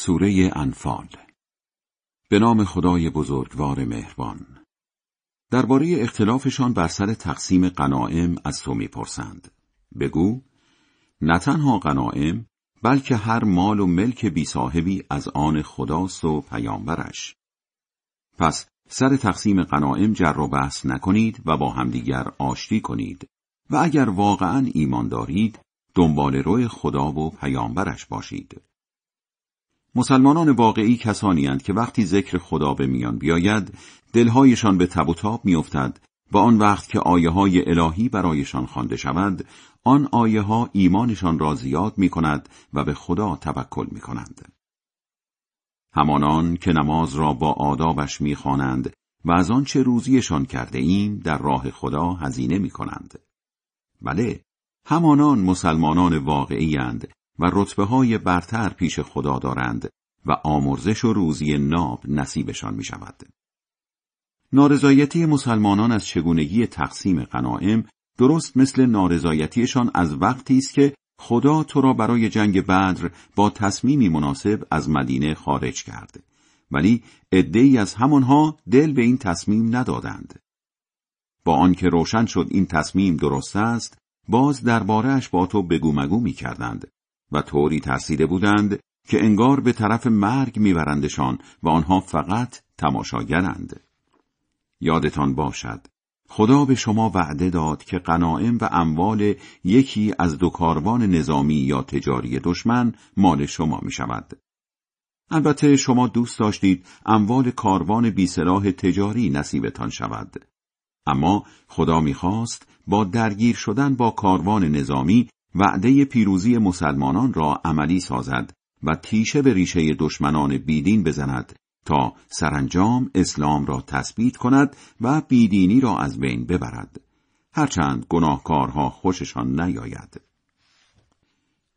سوره انفال. به نام خدای بزرگوار مهربان. درباره اختلافشان بر سر تقسیم غنایم از تو می‌پرسند. بگو نه تنها غنایم بلکه هر مال و ملک بی صاحبی از آن خداست و پیامبرش. پس سر تقسیم غنایم جر و بحث نکنید و با همدیگر آشتی کنید و اگر واقعا ایمان دارید دنبال روی خدا و پیامبرش باشید. مسلمانان واقعی کسانی هستند که وقتی ذکر خدا به میان بیاید دلهایشان به تب و تاب میافتد و آن وقت که آیه های الهی برایشان خوانده شود آن آیه ها ایمانشان را زیاد می کند و به خدا توکل می کنند. همانان که نماز را با آدابش می خوانند و از آنچه روزیشان کرده ایم در راه خدا هزینه می کنند. بله، همانان مسلمانان واقعی اند و رتبه های برتر پیش خدا دارند و آمرزش و روزی ناب نصیبشان می شود. نارضایتی مسلمانان از چگونگی تقسیم غنائم درست مثل نارضایتیشان از وقتی است که خدا تو را برای جنگ بدر با تصمیمی مناسب از مدینه خارج کرد. ولی عدهای از همانها دل به این تصمیم ندادند. با آنکه روشن شد این تصمیم درست است باز دربارهش با تو بگو مگو می کردند و طوری ترسیده بودند که انگار به طرف مرگ میبرندشان و آنها فقط تماشاگرند. یادتان باشد خدا به شما وعده داد که غنائم و اموال یکی از دو کاروان نظامی یا تجاری دشمن مال شما می شود. البته شما دوست داشتید اموال کاروان بیسلاح تجاری نصیبتان شود. اما خدا می‌خواست با درگیر شدن با کاروان نظامی وعده پیروزی مسلمانان را عملی سازد و تیشه به ریشه دشمنان بیدین بزند تا سرانجام اسلام را تثبیت کند و بیدینی را از بین ببرد. هرچند گناهکارها خوششان نیاید.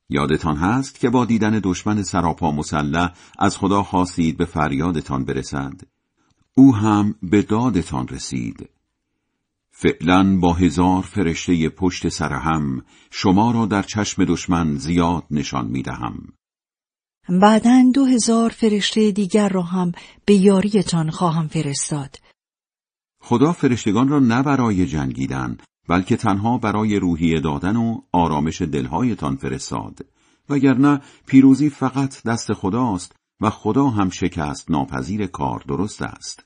یادتان هست که با دیدن دشمن سراپا مسلح از خدا خواستید به فریادتان برسد. او هم به دادتان رسید. فعلا با هزار فرشته پشت سر هم شما را در چشم دشمن زیاد نشان می دهم. بعدا دو هزار فرشته دیگر را هم به یاریتان خواهم فرستاد. خدا فرشتگان را نه برای جنگیدن بلکه تنها برای روحیه دادن و آرامش دلهایتان فرستاد وگرنه پیروزی فقط دست خداست و خدا هم شکست ناپذیر کار درست است.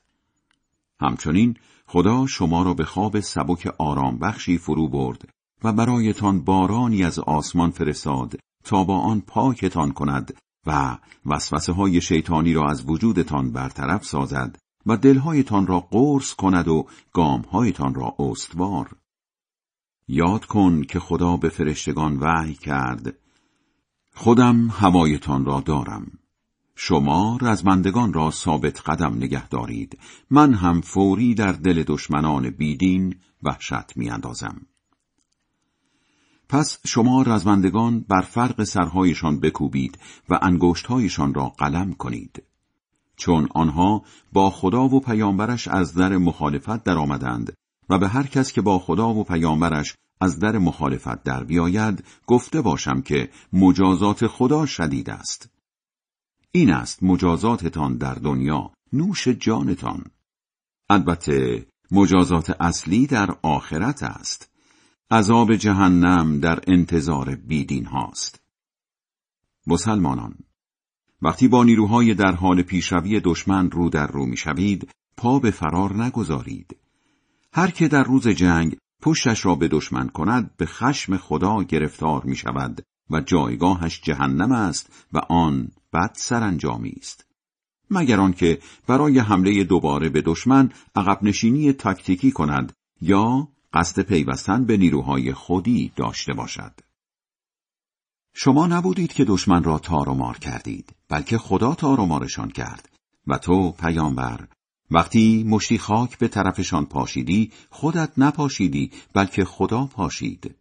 همچنین خدا شما را به خواب سبک آرام بخشی فرو برد و برایتان بارانی از آسمان فرستاد تا با آن پاکتان کند و وسوسه های شیطانی را از وجودتان برطرف سازد و دلهایتان را قرص کند و گامهایتان را استوار. یاد کن که خدا به فرشتگان وحی کرد خودم هوایتان را دارم شما رزمندگان را ثابت قدم نگه دارید. من هم فوری در دل دشمنان بیدین وحشت میاندازم. پس شما رزمندگان بر فرق سرهایشان بکوبید و انگشتهایشان را قلم کنید. چون آنها با خدا و پیامبرش از در مخالفت درآمدند و به هر کس که با خدا و پیامبرش از در مخالفت در بیاید گفته باشم که مجازات خدا شدید است. این است مجازاتتان در دنیا نوش جانتان. البته مجازات اصلی در آخرت است. عذاب جهنم در انتظار بیدین هاست. مسلمانان وقتی با نیروهای در حال پیشروی دشمن رو در رو می‌شوید پا به فرار نگذارید. هر که در روز جنگ پشتش را به دشمن کند به خشم خدا گرفتار می شود و جایگاهش جهنم است و آن بد سرانجامی است. مگر آنکه برای حمله دوباره به دشمن عقب نشینی تاکتیکی کند یا قصد پیوستن به نیروهای خودی داشته باشد. شما نبودید که دشمن را تار و مار کردید بلکه خدا تار و مارشان کرد و تو پیامبر وقتی مشتی خاک به طرفشان پاشیدی خودت نپاشیدی بلکه خدا پاشید.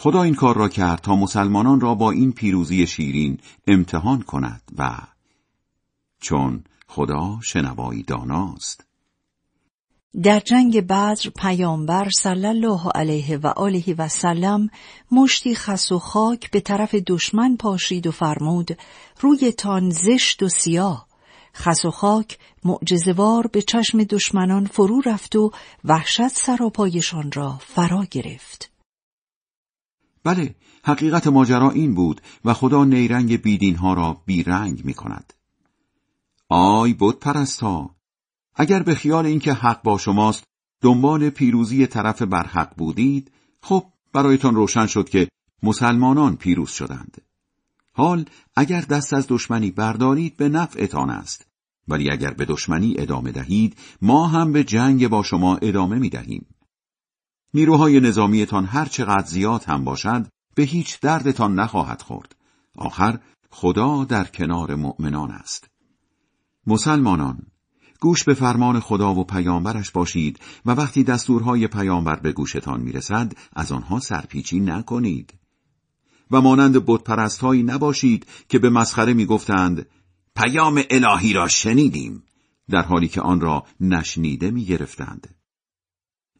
خدا این کار را کرد تا مسلمانان را با این پیروزی شیرین امتحان کند و چون خدا شنوایی داناست. در جنگ بدر پیامبر صلی الله علیه و آله و سلم مشتی خس و خاک به طرف دشمن پاشید و فرمود روی تان زشت و سیاه. خس و خاک معجزوار به چشم دشمنان فرو رفت و وحشت سراپایشان را فرا گرفت. بله حقیقت ماجرا این بود و خدا نیرنگ بیدین ها را بیرنگ می کند آی بود پرستا اگر به خیال اینکه حق با شماست دنبال پیروزی طرف بر حق بودید خب برایتان روشن شد که مسلمانان پیروز شدند. حال اگر دست از دشمنی بردارید به نفعتان است. ولی اگر به دشمنی ادامه دهید ما هم به جنگ با شما ادامه می دهیم. نیروهای نظامیتان هر چقدر زیاد هم باشد به هیچ دردتان نخواهد خورد. آخر خدا در کنار مؤمنان است. مسلمانان گوش به فرمان خدا و پیامبرش باشید و وقتی دستورهای پیامبر به گوشتان می‌رسد از آنها سرپیچی نکنید. و مانند بتپرستهایی نباشید که به مسخره می‌گفتند پیام الهی را شنیدیم در حالی که آن را نشنیده می گرفتند.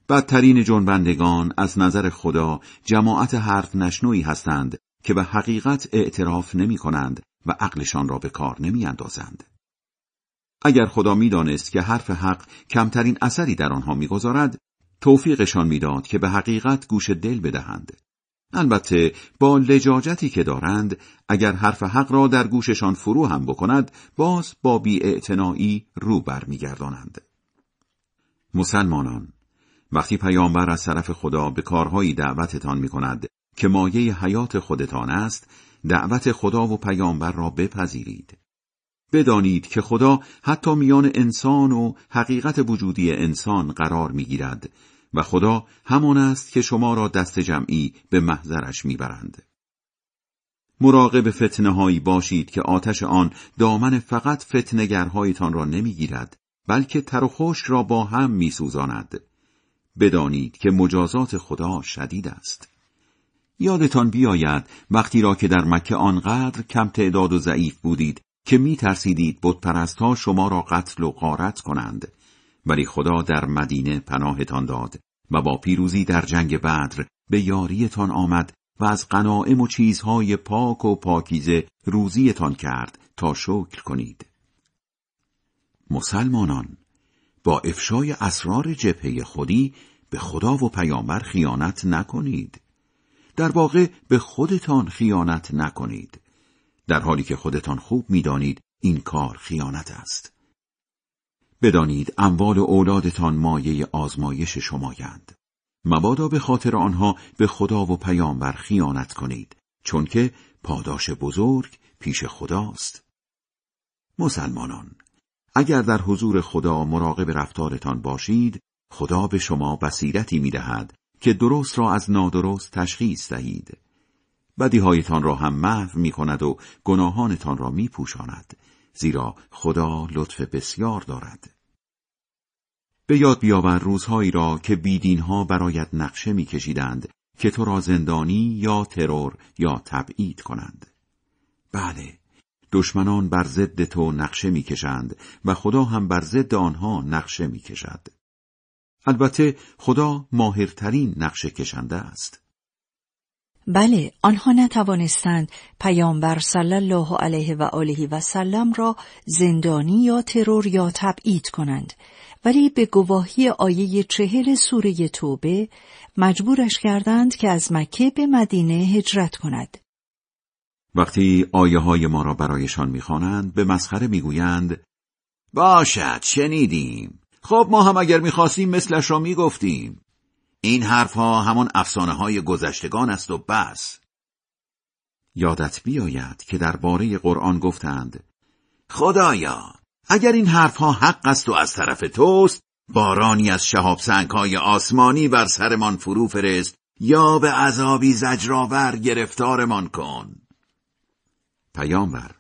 بدترین جنبندگان از نظر خدا جماعت حرف نشنوی هستند که به حقیقت اعتراف نمی کنند و عقلشان را به کار نمی اندازند. اگر خدا می‌دانست که حرف حق کمترین اثری در آنها می‌گذارد توفیقشان می‌داد که به حقیقت گوش دل بدهند البته با لجاجتی که دارند اگر حرف حق را در گوششان فرو هم بکند باز با بیاعتنایی رو برمیگردانند مسلمانان وقتی پیامبر از طرف خدا به کارهایی دعوتتان می کند که مایه حیات خودتان است دعوت خدا و پیامبر را بپذیرید بدانید که خدا حتی میان انسان و حقیقت وجودی انسان قرار می‌گیرد و خدا همان است که شما را دست جمعی به محضرش می‌برند. مراقب فتنه هایی باشید که آتش آن دامن فقط فتنگرهایتان را نمی‌گیرد بلکه تر و خوش را با هم میسوزاند. بدانید که مجازات خدا شدید است. یادتان بیاید وقتی را که در مکه آنقدر کم تعداد و ضعیف بودید که می ترسیدید ها شما را قتل و غارت کنند ولی خدا در مدینه پناهتان داد و با پیروزی در جنگ بدر به یاریتان آمد و از غنائم و چیزهای پاک و پاکیزه روزیتان کرد تا شکر کنید مسلمانان با افشای اسرار جبهه خودی به خدا و پیامبر خیانت نکنید. در واقع به خودتان خیانت نکنید. در حالی که خودتان خوب می‌دانید این کار خیانت است. بدانید اموال و اولادتان مایه آزمایش شمایند. مبادا به خاطر آنها به خدا و پیامبر خیانت کنید چون که پاداش بزرگ پیش خداست. مسلمانان اگر در حضور خدا مراقب رفتارتان باشید خدا به شما بصیرتی می‌دهد که درست را از نادرست تشخیص دهید. بدیهایتان را هم محو می کند و گناهانتان را می پوشاند زیرا خدا لطف بسیار دارد. به یاد بیاور روزهایی را که بیدینها برایت نقشه میکشیدند که تو را زندانی یا ترور یا تبعید کنند. بله دشمنان بر ضد تو نقشه می‌کشند و خدا هم بر ضد آنها نقشه می‌کشد. البته خدا ماهرترین نقشه کشنده است. بله آنها نتوانستند پیامبر صلی الله علیه و آله و سلم را زندانی یا ترور یا تبعید کنند. ولی به گواهی آیه چهل سوره توبه مجبورش کردند که از مکه به مدینه هجرت کند. وقتی آیه های ما را برایشان می‌خوانند به مسخره می‌گویند باشد شنیدیم. خب ما هم اگر می‌خواستیم مثلش را می‌گفتیم. این حرفها همان افسانه های گذشتگان است و بس. یادت بیاید که درباره قرآن گفتند خدایا اگر این حرفها حق است و از طرف توست بارانی از شهاب های آسمانی بر سرمان فرو فرست یا به عذابی زجرآور گرفتارمان کن. پیامبر.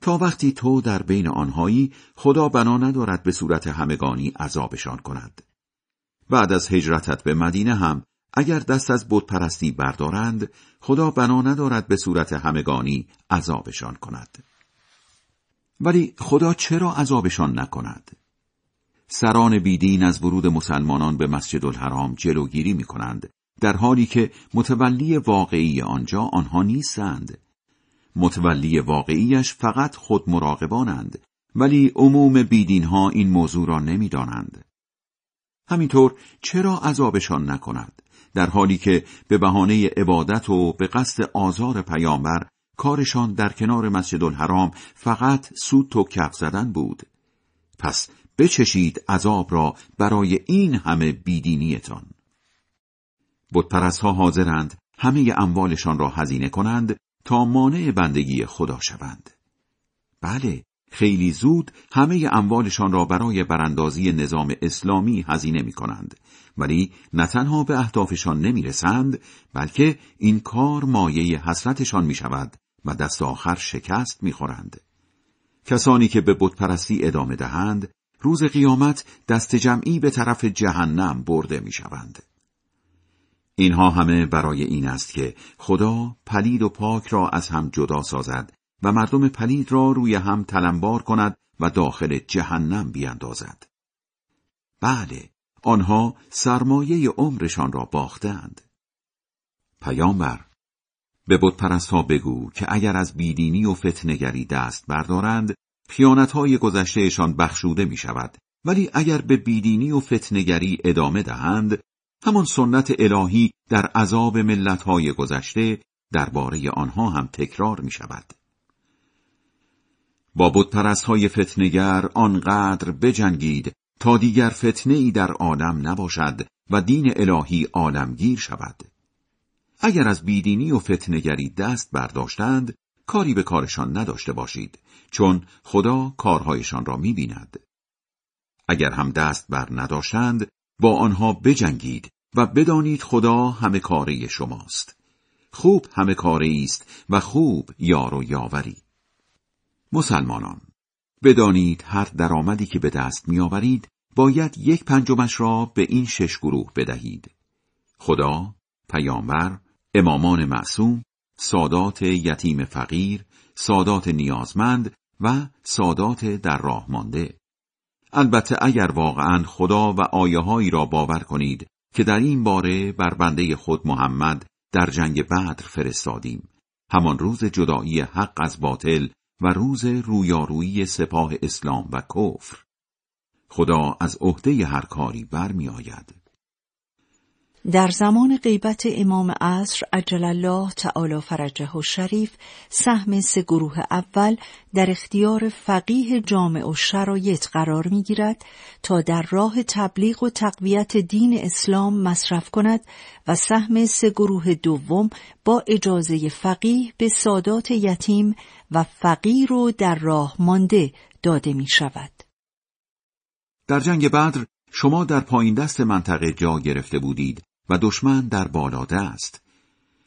تا وقتی تو در بین آنهایی خدا بنا ندارد به صورت همگانی عذابشان کند. بعد از هجرتت به مدینه هم اگر دست از پرستی بردارند خدا بنا ندارد به صورت همگانی عذابشان کند. ولی خدا چرا عذابشان نکند؟ سران بیدین از ورود مسلمانان به مسجد الحرام جلوگیری می کنند در حالی که متولی واقعی آنجا آنها نیستند. متولی واقعیش فقط خود مراقبانند ولی عموم بیدین ها این موضوع را نمی‌دانند. همینطور چرا عذابشان نکند؟ در حالی که به بهانه عبادت و به قصد آزار پیامبر کارشان در کنار مسجد الحرام فقط سود و کف زدن بود. پس بچشید عذاب را برای این همه بیدینیتان. ها حاضرند همه اموالشان را هزینه کنند تا مانع بندگی خدا شوند بله خیلی زود همه اموالشان را برای براندازی نظام اسلامی هزینه می کنند ولی نه تنها به اهدافشان نمی رسند بلکه این کار مایه حسرتشان می شود و دست آخر شکست می خورند. کسانی که به بتپرستی ادامه دهند روز قیامت دست جمعی به طرف جهنم برده می شوند. اینها همه برای این است که خدا پلید و پاک را از هم جدا سازد و مردم پلید را روی هم تلمبار کند و داخل جهنم بیاندازد. بله، آنها سرمایه عمرشان را باختند. پیامبر به ها بگو که اگر از بیدینی و فتنگری دست بردارند خیانتهای گذشتهشان بخشوده می شود ولی اگر به بیدینی و فتنگری ادامه دهند همان سنت الهی در عذاب ملتهای گذشته درباره آنها هم تکرار می شود. با بودپرست های فتنگر آنقدر بجنگید تا دیگر فتنه ای در عالم نباشد و دین الهی عالمگیر شود. اگر از بیدینی و فتنگری دست برداشتند کاری به کارشان نداشته باشید چون خدا کارهایشان را می بیند. اگر هم دست بر نداشتند با آنها بجنگید و بدانید خدا همه کاره شماست. خوب همه کاره است و خوب یار و یاوری. مسلمانان بدانید هر درآمدی که به دست میآورید باید یک پنجمش را به این شش گروه بدهید. خدا، پیامبر، امامان معصوم، سادات یتیم فقیر، سادات نیازمند و سادات در راه مانده. البته اگر واقعا خدا و آیه را باور کنید که در این باره بر بنده خود محمد در جنگ بدر فرستادیم. همان روز جدایی حق از باطل و روز رویارویی سپاه اسلام و کفر. خدا از عهده هر کاری برمیآید. در زمان غیبت امام عصر عجل الله تعالی فرجه و شریف سهم سه گروه اول در اختیار فقیه جامع و شرایط قرار می گیرد تا در راه تبلیغ و تقویت دین اسلام مصرف کند و سهم سه گروه دوم با اجازه فقیه به سادات یتیم و فقیر رو در راه مانده داده می شود. در جنگ بدر شما در پایین دست منطقه جا گرفته بودید و دشمن در بالاده است.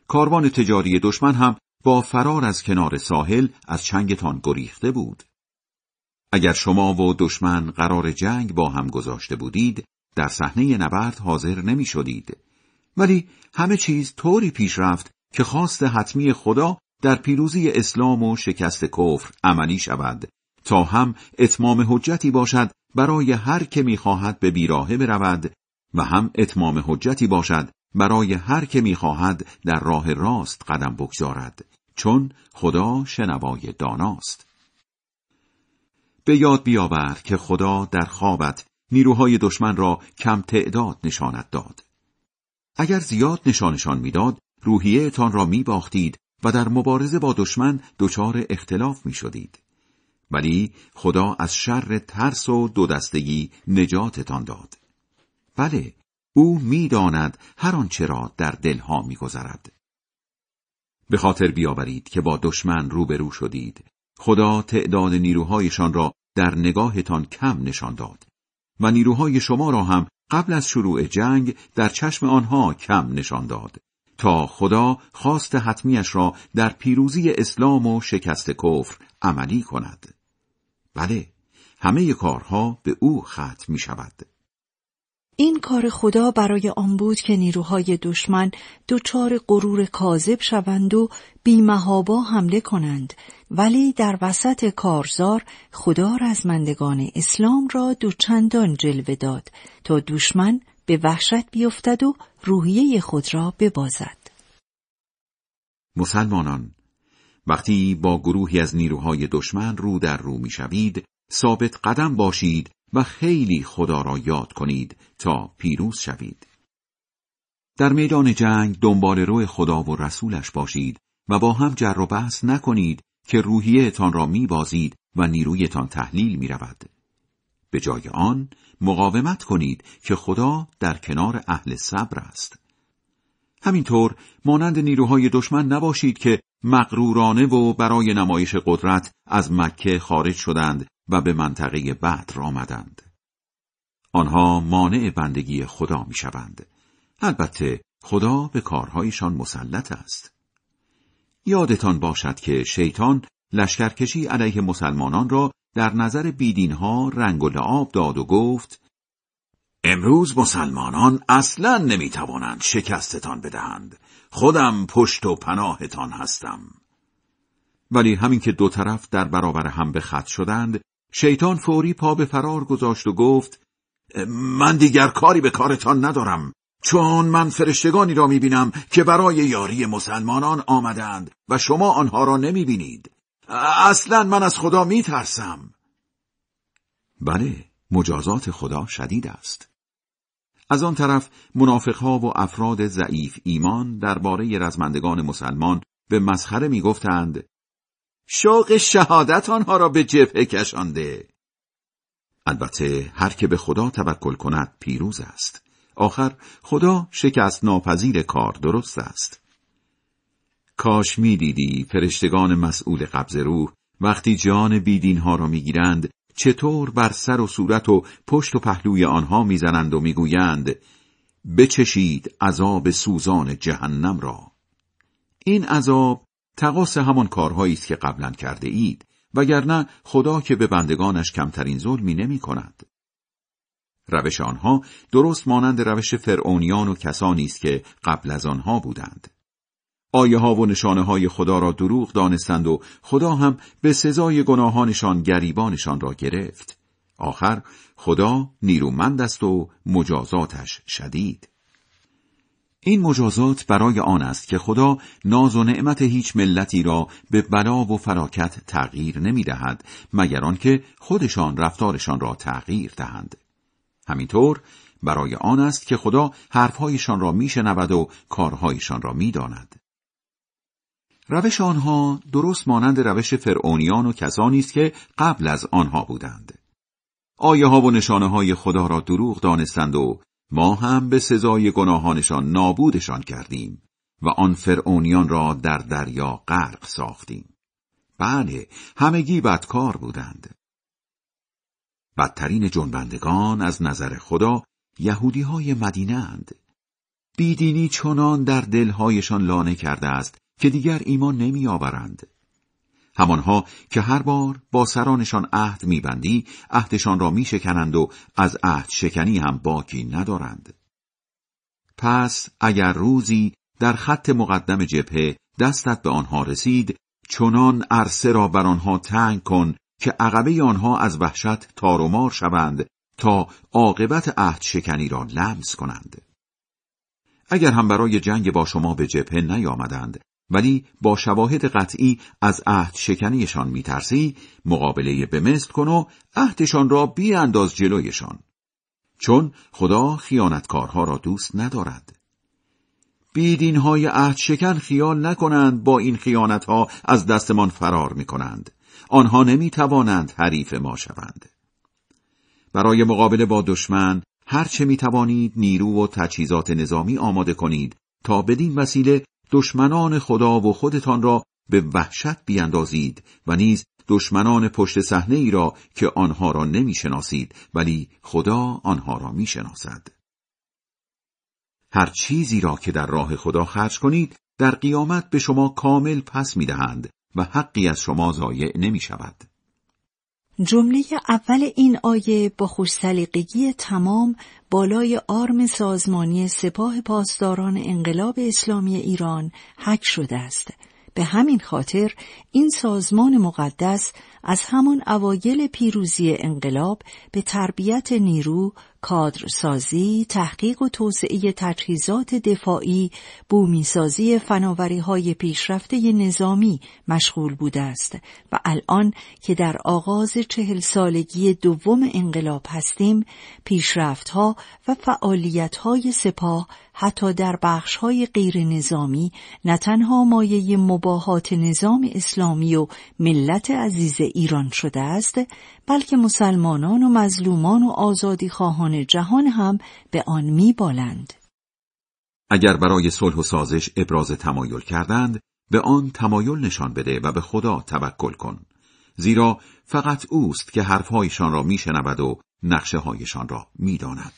کاروان تجاری دشمن هم با فرار از کنار ساحل از چنگتان گریخته بود. اگر شما و دشمن قرار جنگ با هم گذاشته بودید، در صحنه نبرد حاضر نمی شدید. ولی همه چیز طوری پیش رفت که خواست حتمی خدا در پیروزی اسلام و شکست کفر عملی شود تا هم اتمام حجتی باشد برای هر که می‌خواهد به بیراهه برود و هم اتمام حجتی باشد برای هر که می‌خواهد در راه راست قدم بگذارد چون خدا شنوای داناست به یاد بیاور که خدا در خوابت نیروهای دشمن را کم تعداد نشانت داد اگر زیاد نشانشان می‌داد روحیهتان را میباختید و در مبارزه با دشمن دچار اختلاف می شدید. ولی خدا از شر ترس و دو دستگی نجاتتان داد. بله، او می‌داند هر آنچه را در دلها میگذرد. به خاطر بیاورید که با دشمن روبرو شدید. خدا تعداد نیروهایشان را در نگاهتان کم نشان داد و نیروهای شما را هم قبل از شروع جنگ در چشم آنها کم نشان داد تا خدا خواست حتمیش را در پیروزی اسلام و شکست کفر عملی کند. بله، همه کارها به او ختم می شود. این کار خدا برای آن بود که نیروهای دشمن دچار غرور کاذب شوند و بیمهابا حمله کنند. ولی در وسط کارزار خدا رزمندگان اسلام را دوچندان جلوه داد تا دشمن به وحشت بیفتد و روحیه خود را ببازد. مسلمانان وقتی با گروهی از نیروهای دشمن رو در رو می‌شوید ثابت قدم باشید و خیلی خدا را یاد کنید تا پیروز شوید. در میدان جنگ دنبال روی خدا و رسولش باشید و با هم جر و بحث نکنید که روحیهتان را میبازید و نیرویتان تحلیل می رود. به جای آن مقاومت کنید که خدا در کنار اهل صبر است. همینطور مانند نیروهای دشمن نباشید که مغرورانه و برای نمایش قدرت از مکه خارج شدند و به منطقه بعد آمدند. آنها مانع بندگی خدا می شوند. البته خدا به کارهایشان مسلط است. یادتان باشد که شیطان لشکرکشی علیه مسلمانان را در نظر بیدینها رنگ و لعاب داد و گفت امروز مسلمانان اصلا نمی‌توانند شکستتان بدهند خودم پشت و پناهتان هستم ولی همین که دو طرف در برابر هم به خط شدند شیطان فوری پا به فرار گذاشت و گفت من دیگر کاری به کارتان ندارم چون من فرشتگانی را می‌بینم که برای یاری مسلمانان آمدند و شما آنها را نمی‌بینید. اصلا من از خدا میترسم. بله مجازات خدا شدید است. از آن طرف منافقها و افراد ضعیف ایمان درباره رزمندگان مسلمان به مسخره می‌گفتند شوق شهادت آنها را به جبهه کشانده. البته هر که به خدا توکل کند پیروز است. آخر خدا شکست ناپذیر کار درست است. کاش می دیدی فرشتگان مسئول قبض روح وقتی جان بیدین ها را می‌گیرند چطور بر سر و صورت و پشت و پهلوی آنها می‌زنند و می‌گویند بچشید عذاب سوزان جهنم را. این عذاب تقاس همان کارهایی است که قبلا کرده اید وگرنه خدا که به بندگانش کمترین ظلمی نمی کند. روش آنها درست مانند روش فرعونیان و کسانی است که قبل از آنها بودند. آیه ها و نشانه های خدا را دروغ دانستند و خدا هم به سزای گناهانشان گریبانشان را گرفت. آخر خدا نیرومند است و مجازاتش شدید. این مجازات برای آن است که خدا ناز و نعمت هیچ ملتی را به بلا و فراکت تغییر نمی دهد مگر آنکه خودشان رفتارشان را تغییر دهند. همینطور برای آن است که خدا حرفهایشان را میشنود و کارهایشان را می‌داند. روش آنها درست مانند روش فرعونیان و کسانی است که قبل از آنها بودند. آیه ها و نشانه های خدا را دروغ دانستند و ما هم به سزای گناهانشان نابودشان کردیم و آن فرعونیان را در دریا غرق ساختیم. بله، همگی بدکار بودند. بدترین جنبندگان از نظر خدا یهودی های مدینه اند. بیدینی چنان در دلهایشان لانه کرده است که دیگر ایمان نمی آورند. همانها که هر بار با سرانشان عهد میبندی عهدشان را میشکنند و از عهد شکنی هم باکی ندارند. پس اگر روزی در خط مقدم جبهه دستت به آنها رسید چنان عرصه را بر آنها تنگ کن که عقبه آنها از وحشت تار و مار شوند تا عاقبت عهد شکنی را لمس کنند. اگر هم برای جنگ با شما به جبهه نیامدند ولی با شواهد قطعی از عهد شکنیشان میترسی مقابله به مثل کن و عهدشان را بیانداز جلویشان چون خدا خیانتکارها را دوست ندارد بیدین های عهد شکن خیال نکنند با این خیانتها از دستمان فرار می کنند. آنها نمی توانند حریف ما شوند. برای مقابله با دشمن هرچه می توانید نیرو و تجهیزات نظامی آماده کنید تا بدین وسیله دشمنان خدا و خودتان را به وحشت بیاندازید و نیز دشمنان پشت صحنه ای را که آنها را نمی‌شناسید ولی خدا آنها را می‌شناسد. هر چیزی را که در راه خدا خرج کنید در قیامت به شما کامل پس می‌دهند و حقی از شما ضایع نمی شود. جمله اول این آیه با خوشسلیقگی تمام بالای آرم سازمانی سپاه پاسداران انقلاب اسلامی ایران حک شده است. به همین خاطر این سازمان مقدس از همان اوایل پیروزی انقلاب به تربیت نیرو، کادرسازی، تحقیق و توسعه تجهیزات دفاعی، بومیسازی فناوری های پیشرفته نظامی مشغول بوده است و الان که در آغاز چهل سالگی دوم انقلاب هستیم، پیشرفتها و فعالیتهای سپاه حتی در بخشهای غیر نظامی نه تنها مایه مباهات نظام اسلامی و ملت عزیز ایران شده است بلکه مسلمانان و مظلومان و آزادی خواهان جهان هم به آن می بالند. اگر برای صلح و سازش ابراز تمایل کردند به آن تمایل نشان بده و به خدا توکل کن زیرا فقط اوست که حرفهایشان را میشنود و نقشه هایشان را می‌داند.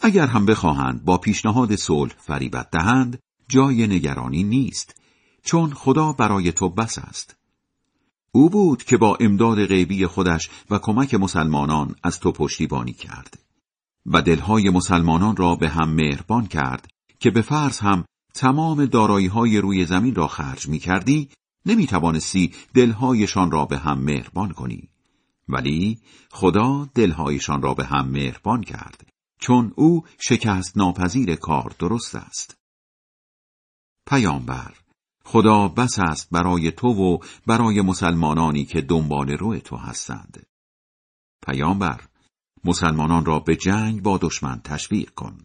اگر هم بخواهند با پیشنهاد صلح فریبت دهند جای نگرانی نیست چون خدا برای تو بس است او بود که با امداد غیبی خودش و کمک مسلمانان از تو پشتیبانی کرد و دلهای مسلمانان را به هم مهربان کرد که به فرض هم تمام دارایی های روی زمین را خرج می کردی نمی توانستی دلهایشان را به هم مهربان کنی. ولی خدا دلهایشان را به هم مهربان کرد چون او شکست ناپذیر کار درست است. پیامبر خدا بس است برای تو و برای مسلمانانی که دنبال روی تو هستند. پیامبر مسلمانان را به جنگ با دشمن تشویق کن.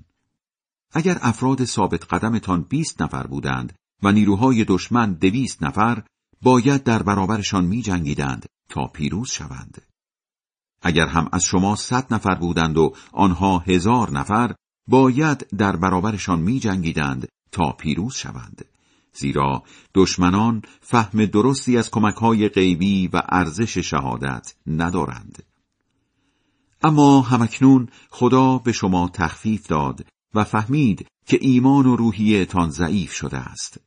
اگر افراد ثابت قدمتان بیست نفر بودند و نیروهای دشمن دویست نفر باید در برابرشان می جنگیدند تا پیروز شوند. اگر هم از شما صد نفر بودند و آنها هزار نفر باید در برابرشان می جنگیدند تا پیروز شوند. زیرا دشمنان فهم درستی از کمکهای غیبی و ارزش شهادت ندارند. اما همکنون خدا به شما تخفیف داد و فهمید که ایمان و روحیتان ضعیف شده است.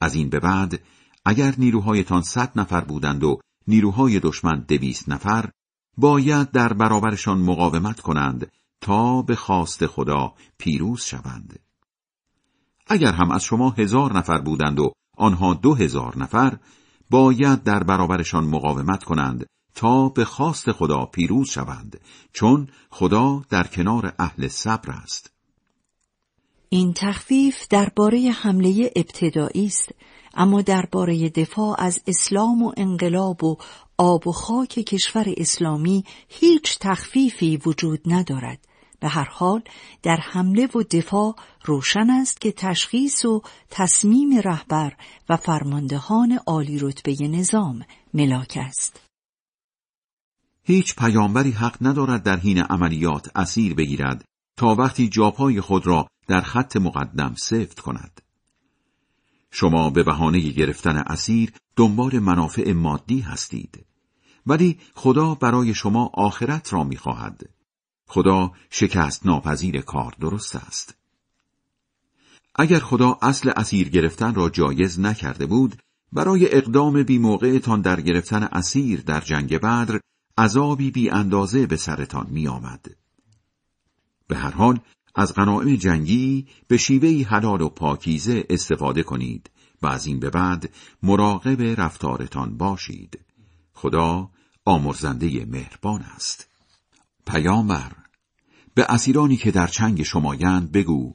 از این به بعد اگر نیروهایتان صد نفر بودند و نیروهای دشمن دویست نفر باید در برابرشان مقاومت کنند تا به خواست خدا پیروز شوند. اگر هم از شما هزار نفر بودند و آنها دو هزار نفر باید در برابرشان مقاومت کنند تا به خواست خدا پیروز شوند چون خدا در کنار اهل صبر است. این تخفیف درباره حمله ابتدایی است اما درباره دفاع از اسلام و انقلاب و آب و خاک کشور اسلامی هیچ تخفیفی وجود ندارد. به هر حال در حمله و دفاع روشن است که تشخیص و تصمیم رهبر و فرماندهان عالی رتبه نظام ملاک است. هیچ پیامبری حق ندارد در حین عملیات اسیر بگیرد تا وقتی جاپای خود را در خط مقدم سفت کند. شما به بهانه گرفتن اسیر دنبال منافع مادی هستید. ولی خدا برای شما آخرت را می‌خواهد. خدا شکست ناپذیر کار درست است. اگر خدا اصل اسیر گرفتن را جایز نکرده بود، برای اقدام بی موقعتان در گرفتن اسیر در جنگ بدر، عذابی بی اندازه به سرتان می آمد. به هر حال از غنائم جنگی به شیوهی حلال و پاکیزه استفاده کنید و از این به بعد مراقب رفتارتان باشید. خدا آمرزنده مهربان است. پیامبر به اسیرانی که در چنگ شمایند بگو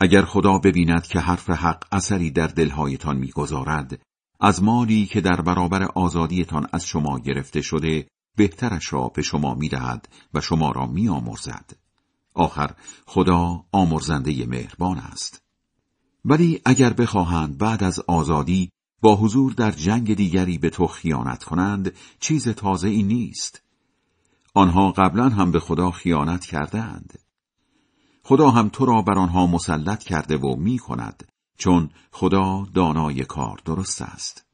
اگر خدا ببیند که حرف حق اثری در دلهایتان می‌گذارد از مالی که در برابر آزادیتان از شما گرفته شده بهترش را به شما می‌دهد و شما را میآمرزد. آخر خدا آمرزنده مهربان است. ولی اگر بخواهند بعد از آزادی با حضور در جنگ دیگری به تو خیانت کنند چیز تازه ای نیست. آنها قبلا هم به خدا خیانت کردند. خدا هم تو را بر آنها مسلط کرده و می کند چون خدا دانای کار درست است.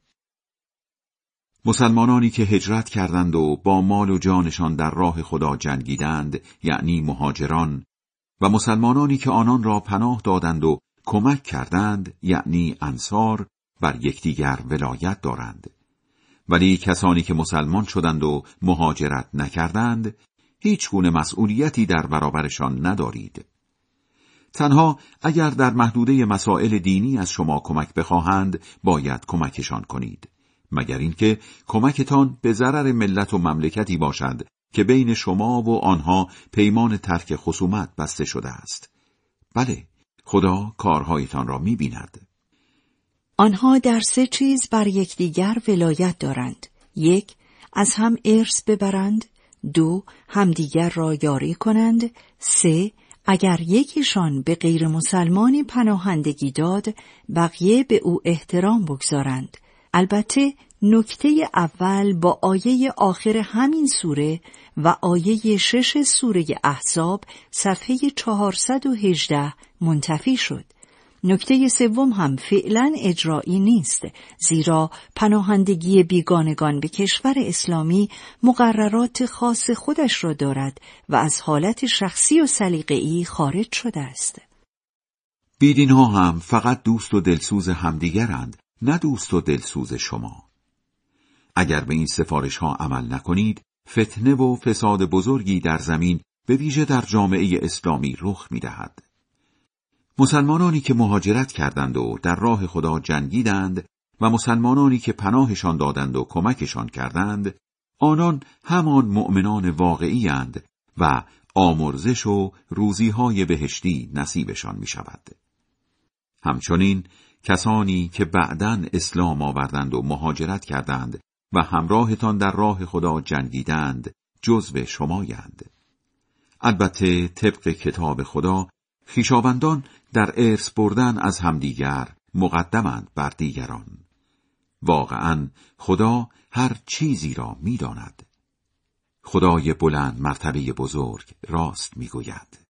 مسلمانانی که هجرت کردند و با مال و جانشان در راه خدا جنگیدند یعنی مهاجران و مسلمانانی که آنان را پناه دادند و کمک کردند یعنی انصار بر یکدیگر ولایت دارند ولی کسانی که مسلمان شدند و مهاجرت نکردند هیچ گونه مسئولیتی در برابرشان ندارید. تنها اگر در محدوده مسائل دینی از شما کمک بخواهند باید کمکشان کنید. مگر اینکه کمکتان به ضرر ملت و مملکتی باشد که بین شما و آنها پیمان ترک خصومت بسته شده است. بله، خدا کارهایتان را می بیند. آنها در سه چیز بر یکدیگر ولایت دارند. یک، از هم ارث ببرند. دو، همدیگر را یاری کنند. سه، اگر یکیشان به غیر مسلمانی پناهندگی داد، بقیه به او احترام بگذارند. البته نکته اول با آیه آخر همین سوره و آیه شش سوره احزاب صفحه 418 منتفی شد. نکته سوم هم فعلا اجرایی نیست زیرا پناهندگی بیگانگان به کشور اسلامی مقررات خاص خودش را دارد و از حالت شخصی و سلیقه‌ای خارج شده است. بیدین ها هم فقط دوست و دلسوز همدیگرند نه دوست و دلسوز شما. اگر به این سفارش ها عمل نکنید فتنه و فساد بزرگی در زمین به ویژه در جامعه اسلامی رخ می دهد. مسلمانانی که مهاجرت کردند و در راه خدا جنگیدند و مسلمانانی که پناهشان دادند و کمکشان کردند آنان همان مؤمنان واقعی اند و آمرزش و روزیهای بهشتی نصیبشان می شود. همچنین کسانی که بعدا اسلام آوردند و مهاجرت کردند و همراهتان در راه خدا جنگیدند جزو شمایند. البته طبق کتاب خدا خیشاوندان در ارث بردن از همدیگر مقدمند بر دیگران. واقعا خدا هر چیزی را می‌داند. خدای بلند مرتبه بزرگ راست می‌گوید.